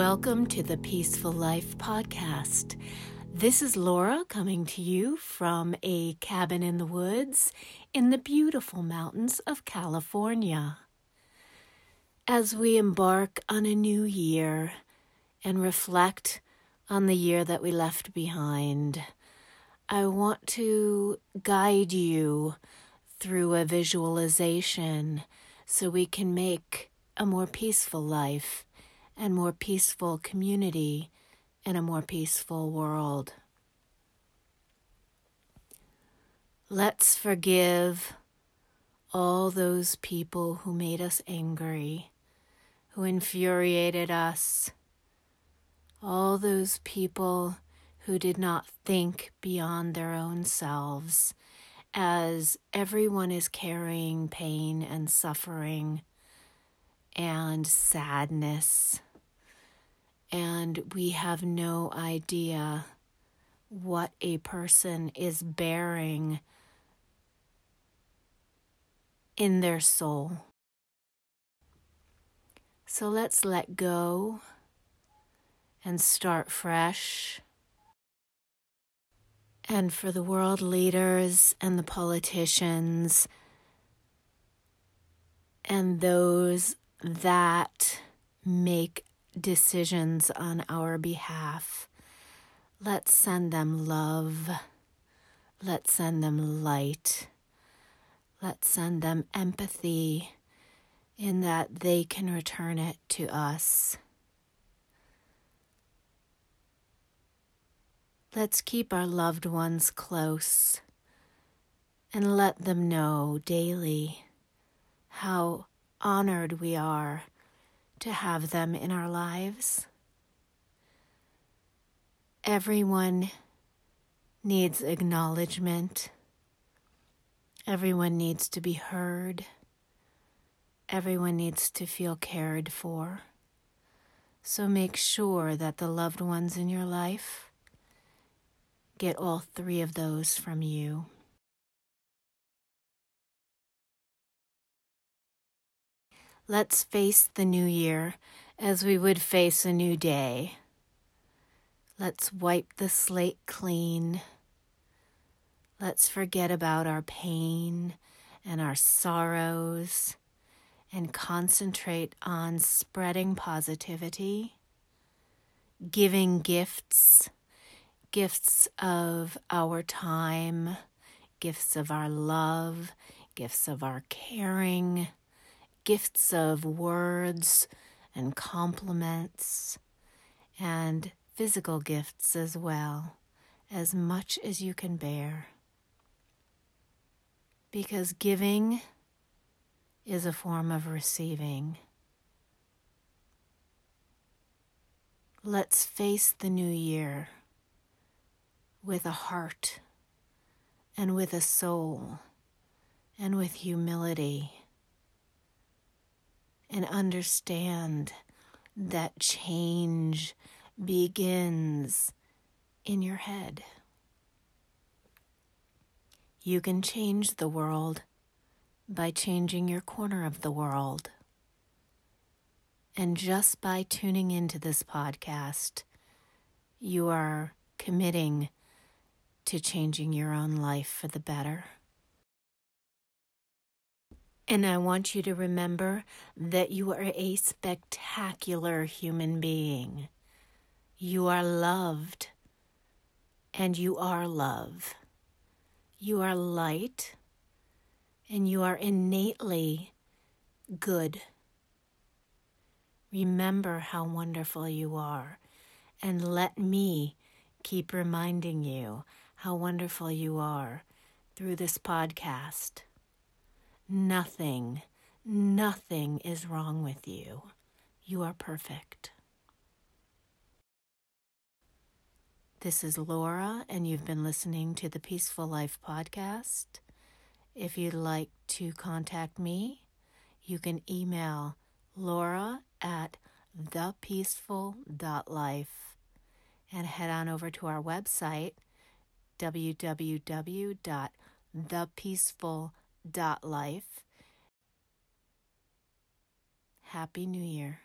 Welcome to the Peaceful Life Podcast. This is Laura coming to you from a cabin in the woods in the beautiful mountains of California. As we embark on a new year and reflect on the year that we left behind, I want to guide you through a visualization so we can make a more peaceful life and more peaceful community in a more peaceful world. Let's forgive all those people who made us angry, who infuriated us, all those people who did not think beyond their own selves, as everyone is carrying pain and suffering and sadness and we have no idea what a person is bearing in their soul. So let's let go and start fresh. And for the world leaders and the politicians and those that make decisions on our behalf. Let's send them love. Let's send them light. Let's send them empathy in that they can return it to us. Let's keep our loved ones close and let them know daily how honored we are to have them in our lives. Everyone needs acknowledgement. Everyone needs to be heard. Everyone needs to feel cared for. So make sure that the loved ones in your life get all three of those from you. Let's face the new year as we would face a new day. Let's wipe the slate clean. Let's forget about our pain and our sorrows and concentrate on spreading positivity, giving gifts, gifts of our time, gifts of our love, gifts of our caring gifts of words and compliments and physical gifts as well, as much as you can bear. Because giving is a form of receiving. Let's face the new year with a heart and with a soul and with humility and understand that change begins in your head. You can change the world by changing your corner of the world. And just by tuning into this podcast, you are committing to changing your own life for the better. And I want you to remember that you are a spectacular human being. You are loved, and you are love. You are light, and you are innately good. Remember how wonderful you are, and let me keep reminding you how wonderful you are through this podcast. Nothing, nothing is wrong with you. You are perfect. This is Laura, and you've been listening to the Peaceful Life podcast. If you'd like to contact me, you can email laura at thepeaceful.life and head on over to our website, www.thepeaceful.life dot life. Happy New Year.